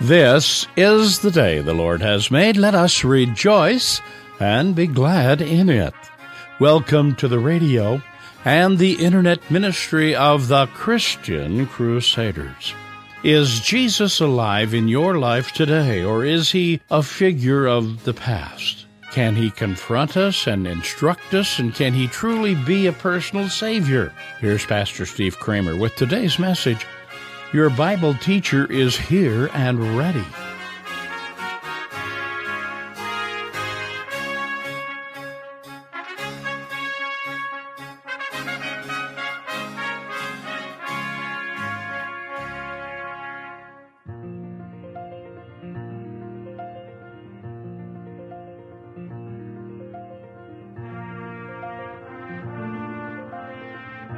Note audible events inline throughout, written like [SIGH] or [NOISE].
This is the day the Lord has made. Let us rejoice and be glad in it. Welcome to the radio and the internet ministry of the Christian Crusaders. Is Jesus alive in your life today, or is he a figure of the past? Can he confront us and instruct us, and can he truly be a personal Savior? Here's Pastor Steve Kramer with today's message your Bible teacher is here and ready.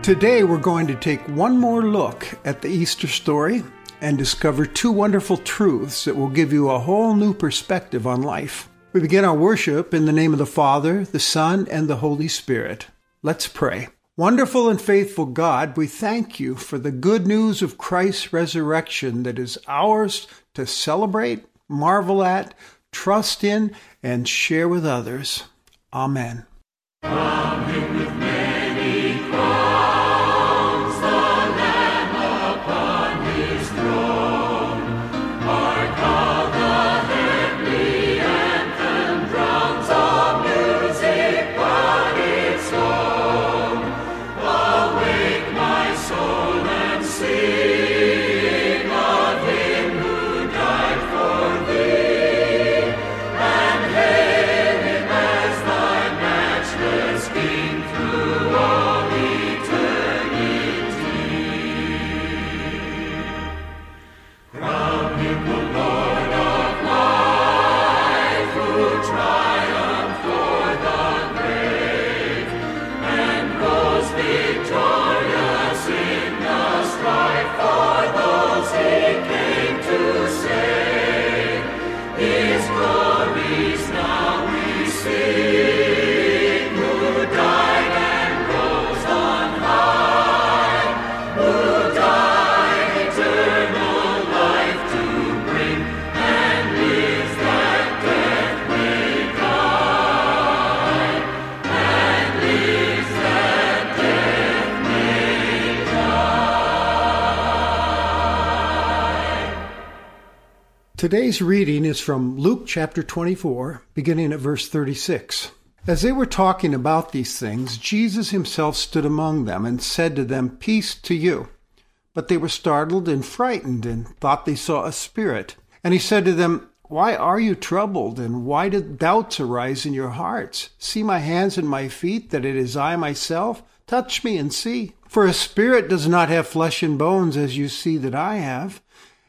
Today, we're going to take one more look at the Easter story and discover two wonderful truths that will give you a whole new perspective on life. We begin our worship in the name of the Father, the Son, and the Holy Spirit. Let's pray. Wonderful and faithful God, we thank you for the good news of Christ's resurrection that is ours to celebrate, marvel at, trust in, and share with others. Amen. Amen. Today's reading is from Luke chapter 24, beginning at verse 36. As they were talking about these things, Jesus himself stood among them and said to them, Peace to you. But they were startled and frightened and thought they saw a spirit. And he said to them, Why are you troubled, and why do doubts arise in your hearts? See my hands and my feet, that it is I myself? Touch me and see. For a spirit does not have flesh and bones, as you see that I have.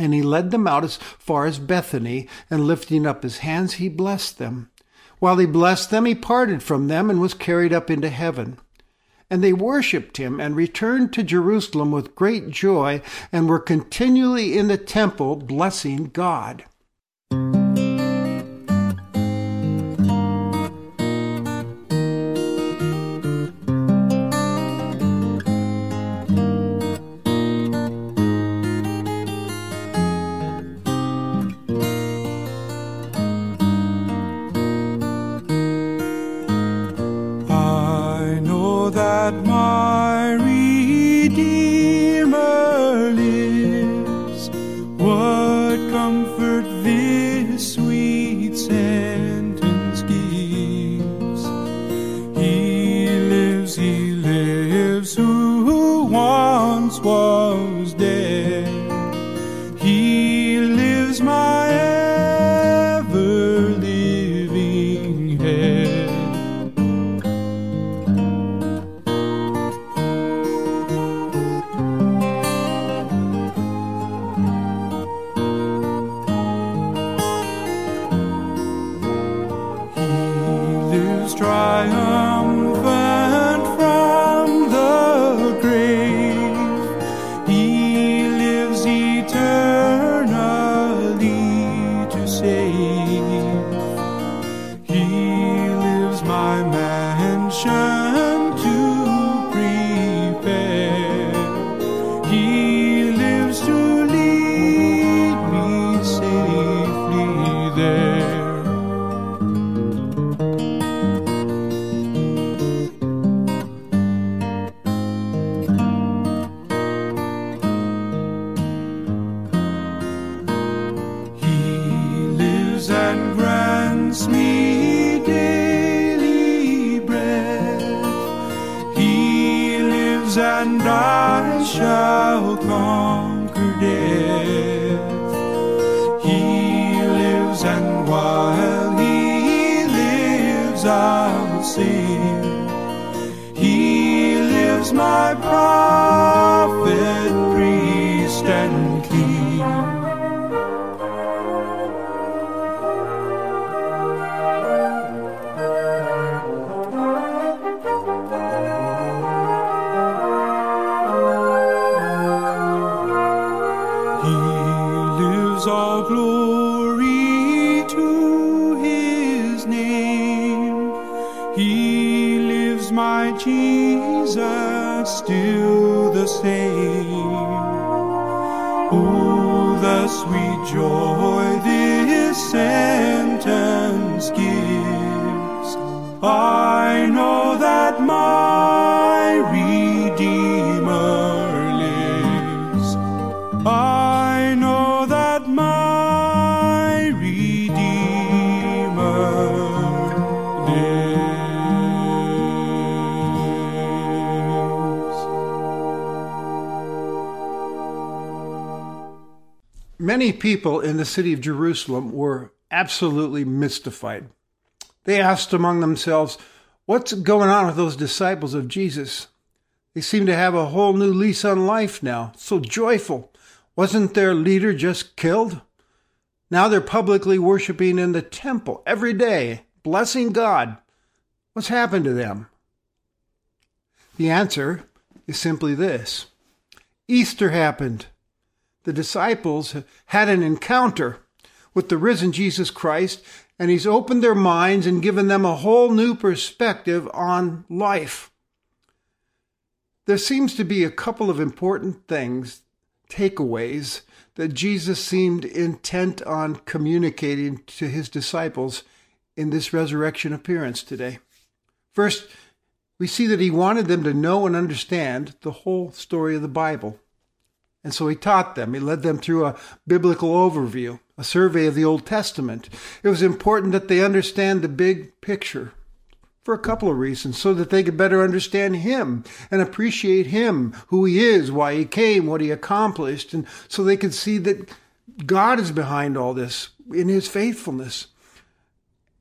And he led them out as far as Bethany, and lifting up his hands, he blessed them. While he blessed them, he parted from them and was carried up into heaven. And they worshipped him and returned to Jerusalem with great joy and were continually in the temple blessing God. Triumphant conquer Many people in the city of Jerusalem were absolutely mystified. They asked among themselves, What's going on with those disciples of Jesus? They seem to have a whole new lease on life now, so joyful. Wasn't their leader just killed? Now they're publicly worshiping in the temple every day, blessing God. What's happened to them? The answer is simply this Easter happened. The disciples had an encounter with the risen Jesus Christ, and he's opened their minds and given them a whole new perspective on life. There seems to be a couple of important things, takeaways, that Jesus seemed intent on communicating to his disciples in this resurrection appearance today. First, we see that he wanted them to know and understand the whole story of the Bible. And so he taught them. He led them through a biblical overview, a survey of the Old Testament. It was important that they understand the big picture for a couple of reasons so that they could better understand him and appreciate him, who he is, why he came, what he accomplished, and so they could see that God is behind all this in his faithfulness.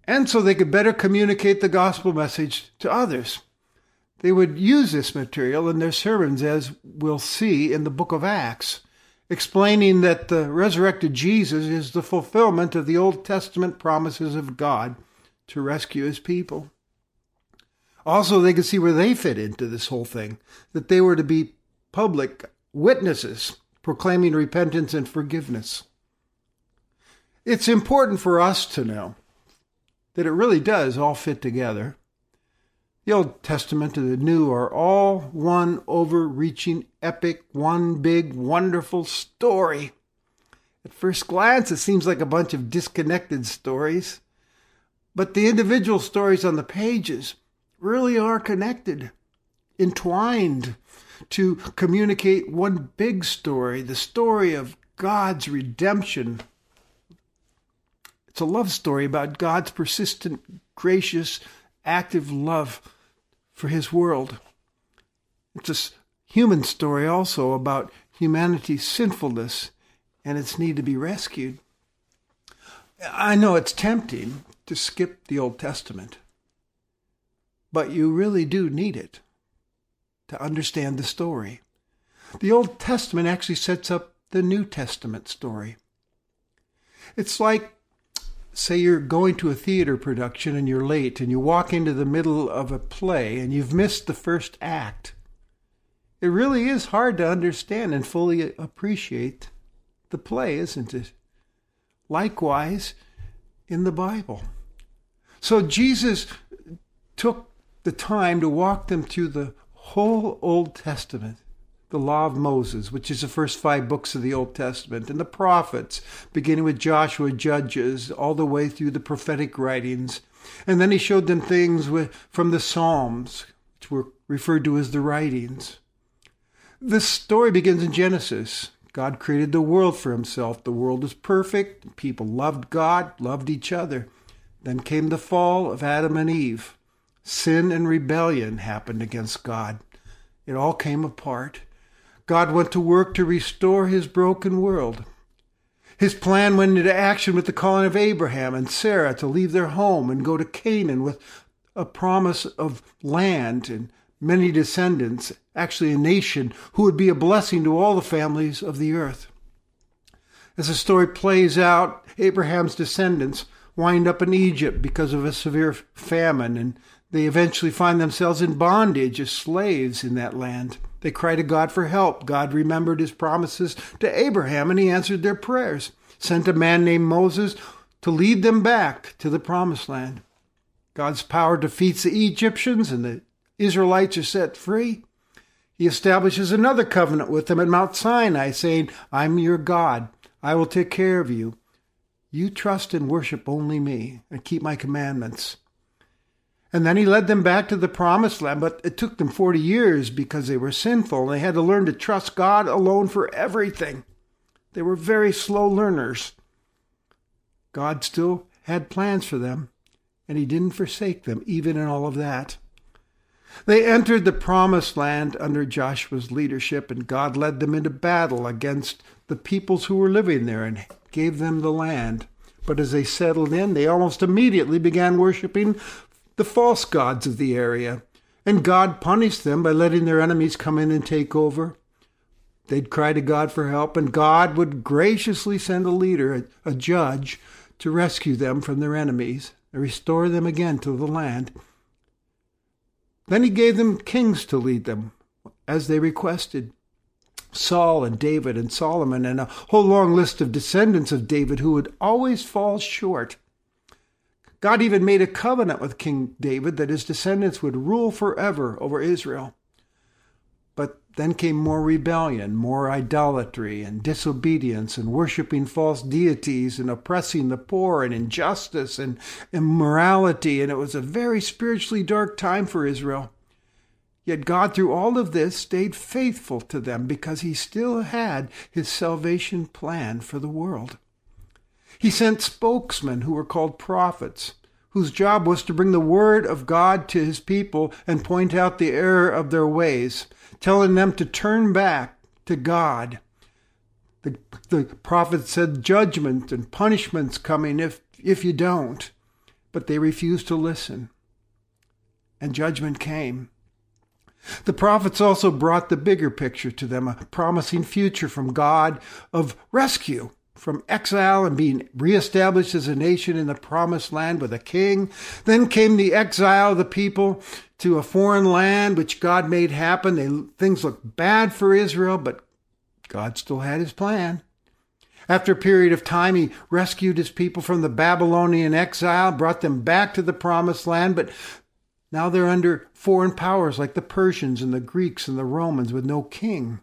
And so they could better communicate the gospel message to others. They would use this material in their sermons, as we'll see in the book of Acts, explaining that the resurrected Jesus is the fulfillment of the Old Testament promises of God to rescue his people. Also, they could see where they fit into this whole thing, that they were to be public witnesses proclaiming repentance and forgiveness. It's important for us to know that it really does all fit together. The Old Testament and the New are all one overreaching, epic, one big, wonderful story. At first glance, it seems like a bunch of disconnected stories, but the individual stories on the pages really are connected, entwined to communicate one big story the story of God's redemption. It's a love story about God's persistent, gracious, active love for his world. It's a human story also about humanity's sinfulness and its need to be rescued. I know it's tempting to skip the Old Testament, but you really do need it to understand the story. The Old Testament actually sets up the New Testament story. It's like say you're going to a theater production and you're late and you walk into the middle of a play and you've missed the first act. It really is hard to understand and fully appreciate the play, isn't it? Likewise, in the Bible. So Jesus took the time to walk them through the whole Old Testament the law of Moses, which is the first five books of the Old Testament, and the prophets, beginning with Joshua, Judges, all the way through the prophetic writings. And then he showed them things with, from the Psalms, which were referred to as the writings. This story begins in Genesis. God created the world for himself. The world was perfect. People loved God, loved each other. Then came the fall of Adam and Eve. Sin and rebellion happened against God. It all came apart. God went to work to restore his broken world. His plan went into action with the calling of Abraham and Sarah to leave their home and go to Canaan with a promise of land and many descendants, actually a nation who would be a blessing to all the families of the earth. As the story plays out, Abraham's descendants wind up in Egypt because of a severe famine, and they eventually find themselves in bondage as slaves in that land. They cried to God for help. God remembered his promises to Abraham and he answered their prayers, sent a man named Moses to lead them back to the promised land. God's power defeats the Egyptians and the Israelites are set free. He establishes another covenant with them at Mount Sinai, saying, I'm your God. I will take care of you. You trust and worship only me and keep my commandments. And then he led them back to the promised land, but it took them 40 years because they were sinful and they had to learn to trust God alone for everything. They were very slow learners. God still had plans for them, and he didn't forsake them, even in all of that. They entered the promised land under Joshua's leadership, and God led them into battle against the peoples who were living there and gave them the land. But as they settled in, they almost immediately began worshiping the false gods of the area, and God punished them by letting their enemies come in and take over. They'd cry to God for help, and God would graciously send a leader, a, judge, to rescue them from their enemies and restore them again to the land. Then he gave them kings to lead them, as they requested. Saul and David and Solomon, and a whole long list of descendants of David who would always fall short. God even made a covenant with King David that his descendants would rule forever over Israel. But then came more rebellion, more idolatry and disobedience and worshiping false deities and oppressing the poor and injustice and immorality. And it was a very spiritually dark time for Israel. Yet God, through all of this, stayed faithful to them because he still had his salvation plan for the world. He sent spokesmen who were called prophets, whose job was to bring the word of God to his people and point out the error of their ways, telling them to turn back to God. The, the prophet said judgment and punishments coming if, if you don't, but they refused to listen. And judgment came. The prophets also brought the bigger picture to them, a promising future from God of rescue from exile and being reestablished as a nation in the promised land with a king. Then came the exile of the people to a foreign land, which God made happen. They, things looked bad for Israel, but God still had his plan. After a period of time, he rescued his people from the Babylonian exile, brought them back to the promised land, but now they're under foreign powers like the Persians and the Greeks and the Romans with no king.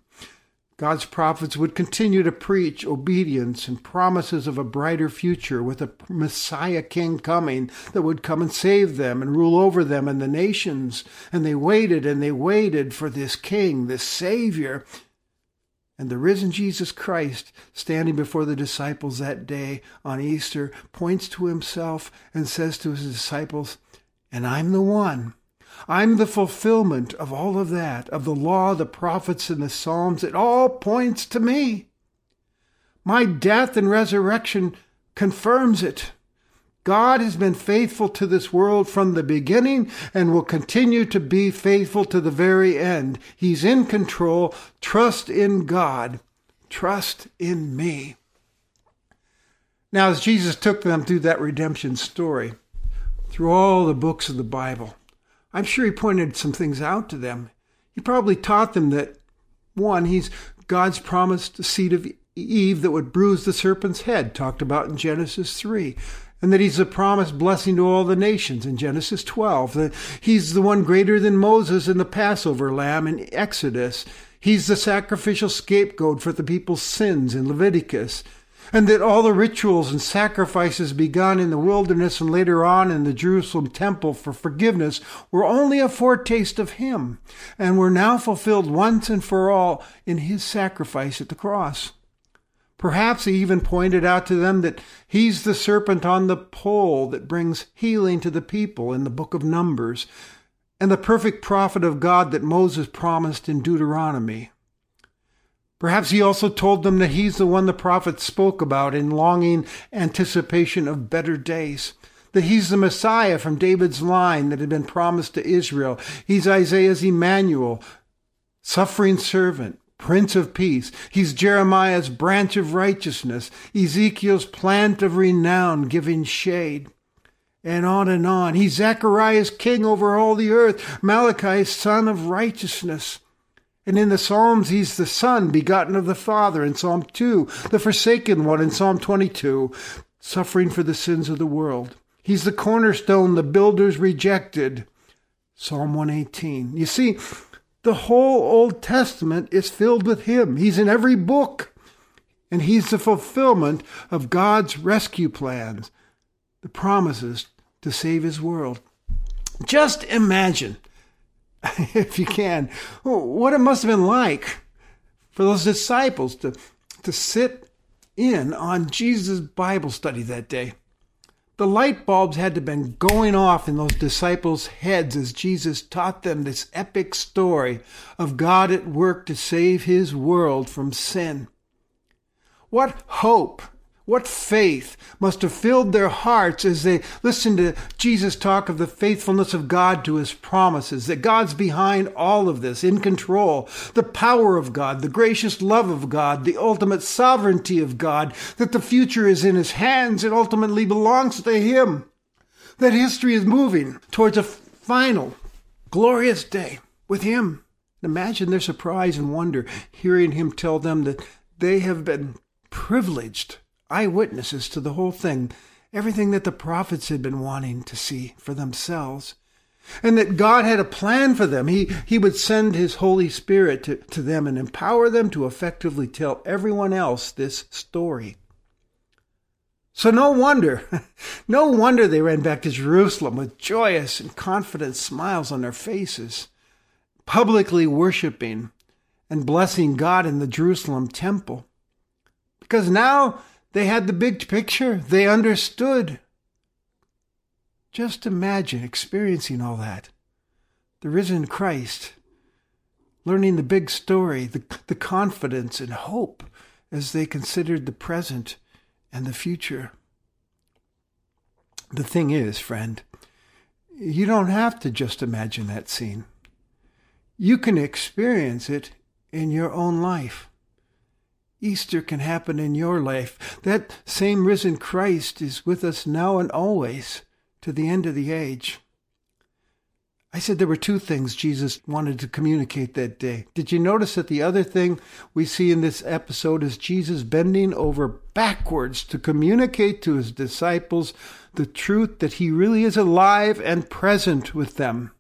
God's prophets would continue to preach obedience and promises of a brighter future with a Messiah king coming that would come and save them and rule over them and the nations. And they waited and they waited for this king, this savior. And the risen Jesus Christ, standing before the disciples that day on Easter, points to himself and says to his disciples, And I'm the one. I'm the fulfillment of all of that, of the law, the prophets, and the Psalms. It all points to me. My death and resurrection confirms it. God has been faithful to this world from the beginning and will continue to be faithful to the very end. He's in control. Trust in God. Trust in me. Now, as Jesus took them through that redemption story, through all the books of the Bible, I'm sure he pointed some things out to them. He probably taught them that, one, he's God's promised seed of Eve that would bruise the serpent's head, talked about in Genesis 3 and that he's a promised blessing to all the nations in Genesis 12, that he's the one greater than Moses in the Passover lamb in Exodus, he's the sacrificial scapegoat for the people's sins in Leviticus, and that all the rituals and sacrifices begun in the wilderness and later on in the Jerusalem temple for forgiveness were only a foretaste of him, and were now fulfilled once and for all in his sacrifice at the cross. Perhaps he even pointed out to them that he's the serpent on the pole that brings healing to the people in the book of Numbers, and the perfect prophet of God that Moses promised in Deuteronomy. Perhaps he also told them that he's the one the prophets spoke about in longing anticipation of better days. That he's the Messiah from David's line that had been promised to Israel. He's Isaiah's Emmanuel, suffering servant, Prince of Peace. He's Jeremiah's branch of righteousness, Ezekiel's plant of renown giving shade. And on and on. He's Zechariah's king over all the earth, Malachi's sun of righteousness. And in the Psalms, he's the son begotten of the Father in Psalm 2, the forsaken one in Psalm 22, suffering for the sins of the world. He's the cornerstone the builders rejected. Psalm 118. You see, the whole Old Testament is filled with him. He's in every book. And he's the fulfillment of God's rescue plans, the promises to save his world. Just imagine, [LAUGHS] if you can, what it must have been like for those disciples to, to sit in on Jesus' Bible study that day. The light bulbs had to have been going off in those disciples' heads as Jesus taught them this epic story of God at work to save his world from sin. What hope what faith must have filled their hearts as they listened to Jesus talk of the faithfulness of God to his promises, that God's behind all of this, in control, the power of God, the gracious love of God, the ultimate sovereignty of God, that the future is in his hands and ultimately belongs to him, that history is moving towards a final, glorious day with him. Imagine their surprise and wonder hearing him tell them that they have been privileged eyewitnesses to the whole thing, everything that the prophets had been wanting to see for themselves. And that God had a plan for them. He, he would send His Holy Spirit to, to them and empower them to effectively tell everyone else this story. So no wonder, [LAUGHS] no wonder they ran back to Jerusalem with joyous and confident smiles on their faces, publicly worshiping and blessing God in the Jerusalem temple. Because now they had the big picture. They understood. Just imagine experiencing all that. The risen Christ, learning the big story, the, the confidence and hope as they considered the present and the future. The thing is, friend, you don't have to just imagine that scene. You can experience it in your own life. Easter can happen in your life. That same risen Christ is with us now and always to the end of the age. I said there were two things Jesus wanted to communicate that day. Did you notice that the other thing we see in this episode is Jesus bending over backwards to communicate to his disciples the truth that he really is alive and present with them?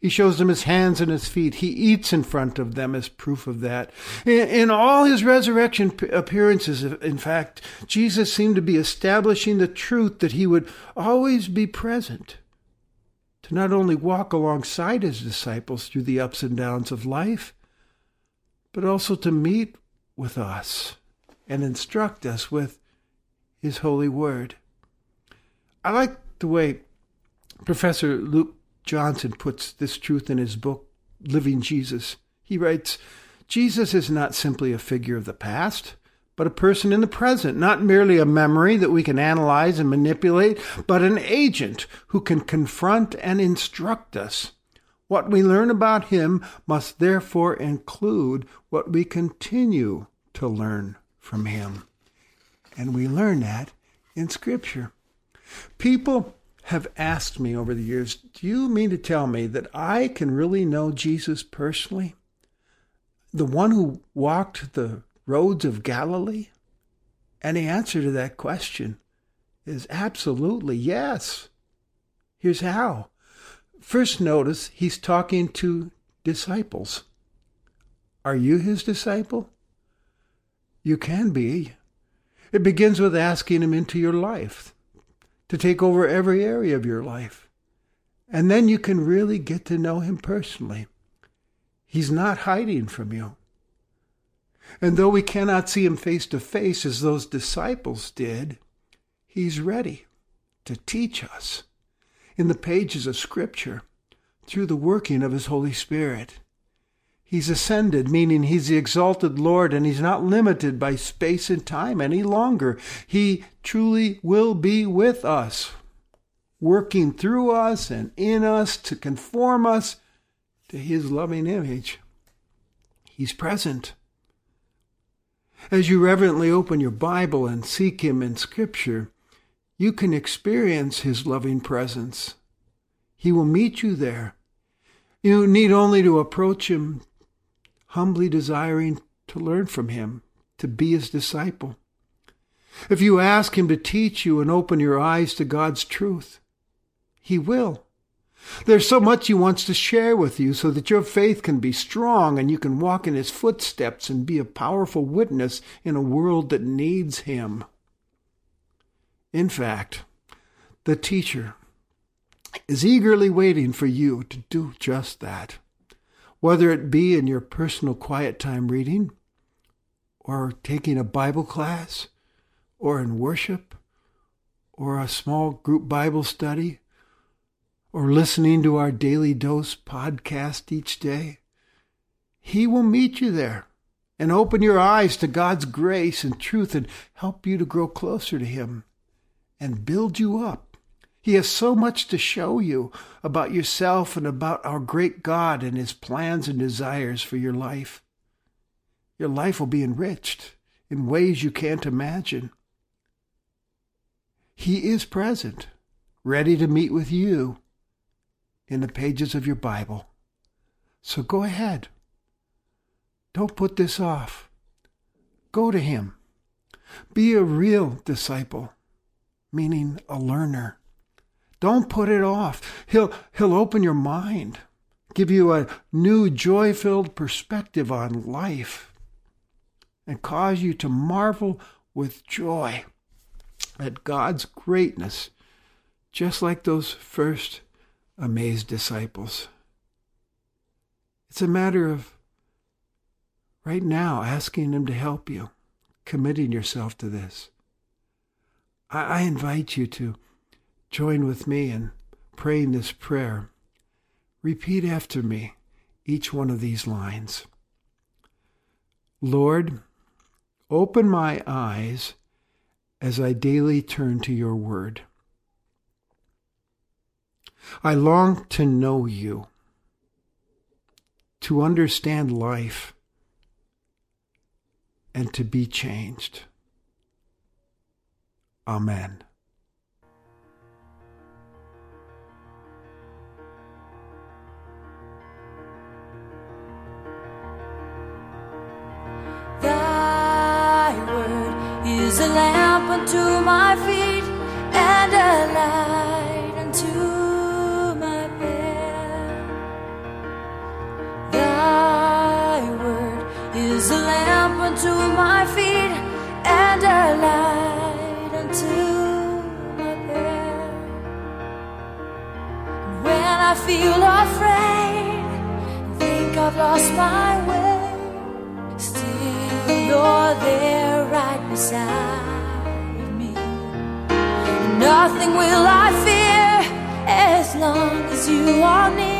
He shows them his hands and his feet. He eats in front of them as proof of that. In, in, all his resurrection appearances, in fact, Jesus seemed to be establishing the truth that he would always be present, to not only walk alongside his disciples through the ups and downs of life, but also to meet with us and instruct us with his holy word. I like the way Professor Luke Johnson puts this truth in his book, Living Jesus. He writes Jesus is not simply a figure of the past, but a person in the present, not merely a memory that we can analyze and manipulate, but an agent who can confront and instruct us. What we learn about him must therefore include what we continue to learn from him. And we learn that in Scripture. People have asked me over the years, Do you mean to tell me that I can really know Jesus personally? The one who walked the roads of Galilee? And the answer to that question is absolutely yes. Here's how. First, notice he's talking to disciples. Are you his disciple? You can be. It begins with asking him into your life to take over every area of your life. And then you can really get to know him personally. He's not hiding from you. And though we cannot see him face to face as those disciples did, he's ready to teach us in the pages of Scripture through the working of his Holy Spirit. He's ascended, meaning he's the exalted Lord, and he's not limited by space and time any longer. He truly will be with us, working through us and in us to conform us to his loving image. He's present. As you reverently open your Bible and seek him in Scripture, you can experience his loving presence. He will meet you there. You need only to approach him humbly desiring to learn from him, to be his disciple. If you ask him to teach you and open your eyes to God's truth, he will. There's so much he wants to share with you so that your faith can be strong and you can walk in his footsteps and be a powerful witness in a world that needs him. In fact, the teacher is eagerly waiting for you to do just that whether it be in your personal quiet time reading, or taking a Bible class, or in worship, or a small group Bible study, or listening to our Daily Dose podcast each day. He will meet you there and open your eyes to God's grace and truth and help you to grow closer to Him and build you up he has so much to show you about yourself and about our great God and His plans and desires for your life. Your life will be enriched in ways you can't imagine. He is present, ready to meet with you in the pages of your Bible. So go ahead. Don't put this off. Go to Him. Be a real disciple, meaning a learner. Don't put it off. He'll, he'll open your mind, give you a new joy filled perspective on life, and cause you to marvel with joy at God's greatness, just like those first amazed disciples. It's a matter of right now asking Him to help you, committing yourself to this. I, I invite you to Join with me in praying this prayer. Repeat after me each one of these lines. Lord, open my eyes as I daily turn to your word. I long to know you, to understand life, and to be changed. Amen. A lamp unto my feet and a light unto my path. Thy word is a lamp unto my feet and a light unto my path. When I feel afraid, think I've lost my way, beside me. Nothing will I fear as long as you are near.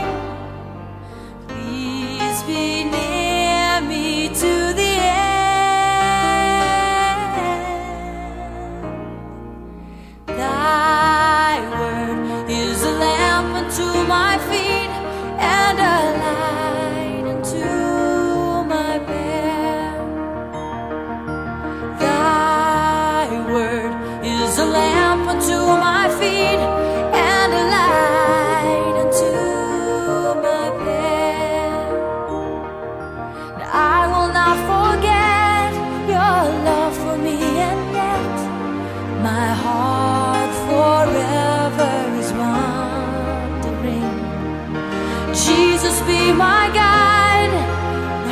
Jesus, be my guide,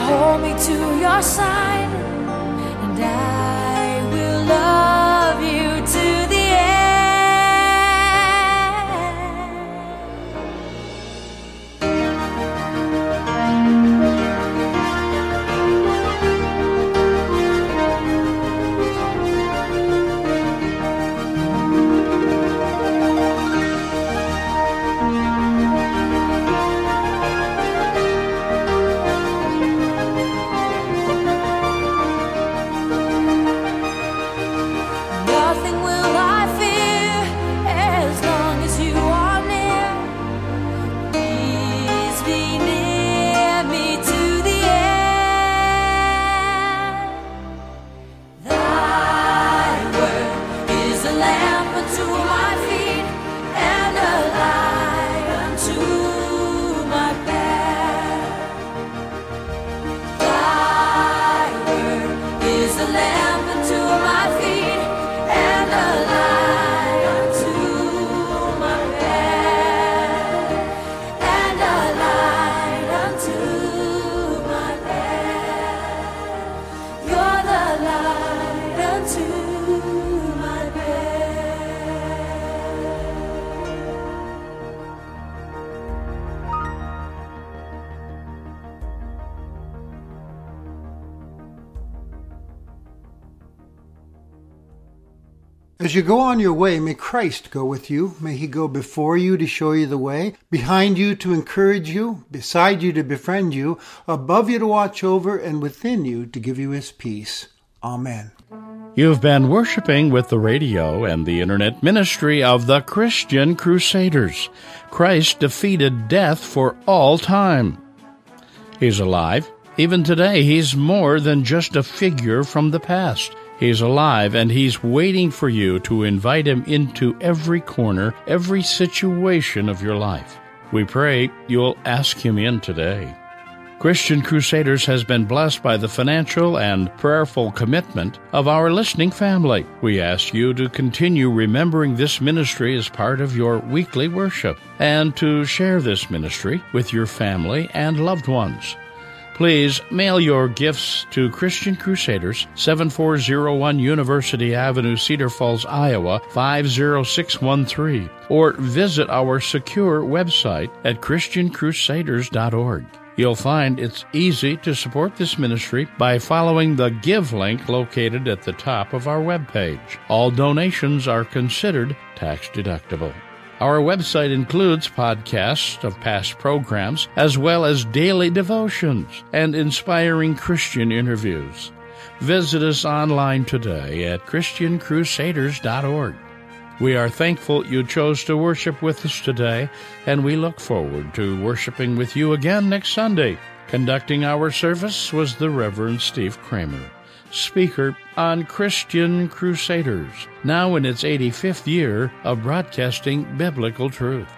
hold me to your side, lamp unto my As you go on your way, may Christ go with you. May he go before you to show you the way, behind you to encourage you, beside you to befriend you, above you to watch over, and within you to give you his peace. Amen. You've been worshiping with the radio and the internet ministry of the Christian Crusaders. Christ defeated death for all time. He's alive. Even today, he's more than just a figure from the past. He's alive and he's waiting for you to invite him into every corner, every situation of your life. We pray you'll ask him in today. Christian Crusaders has been blessed by the financial and prayerful commitment of our listening family. We ask you to continue remembering this ministry as part of your weekly worship and to share this ministry with your family and loved ones. Please mail your gifts to Christian Crusaders, 7401 University Avenue, Cedar Falls, Iowa 50613, or visit our secure website at ChristianCrusaders.org. You'll find it's easy to support this ministry by following the Give link located at the top of our webpage. All donations are considered tax deductible. Our website includes podcasts of past programs, as well as daily devotions and inspiring Christian interviews. Visit us online today at ChristianCrusaders.org. We are thankful you chose to worship with us today, and we look forward to worshiping with you again next Sunday. Conducting our service was the Reverend Steve Kramer, speaker on Christian Crusaders, now in its 85th year of broadcasting biblical truth.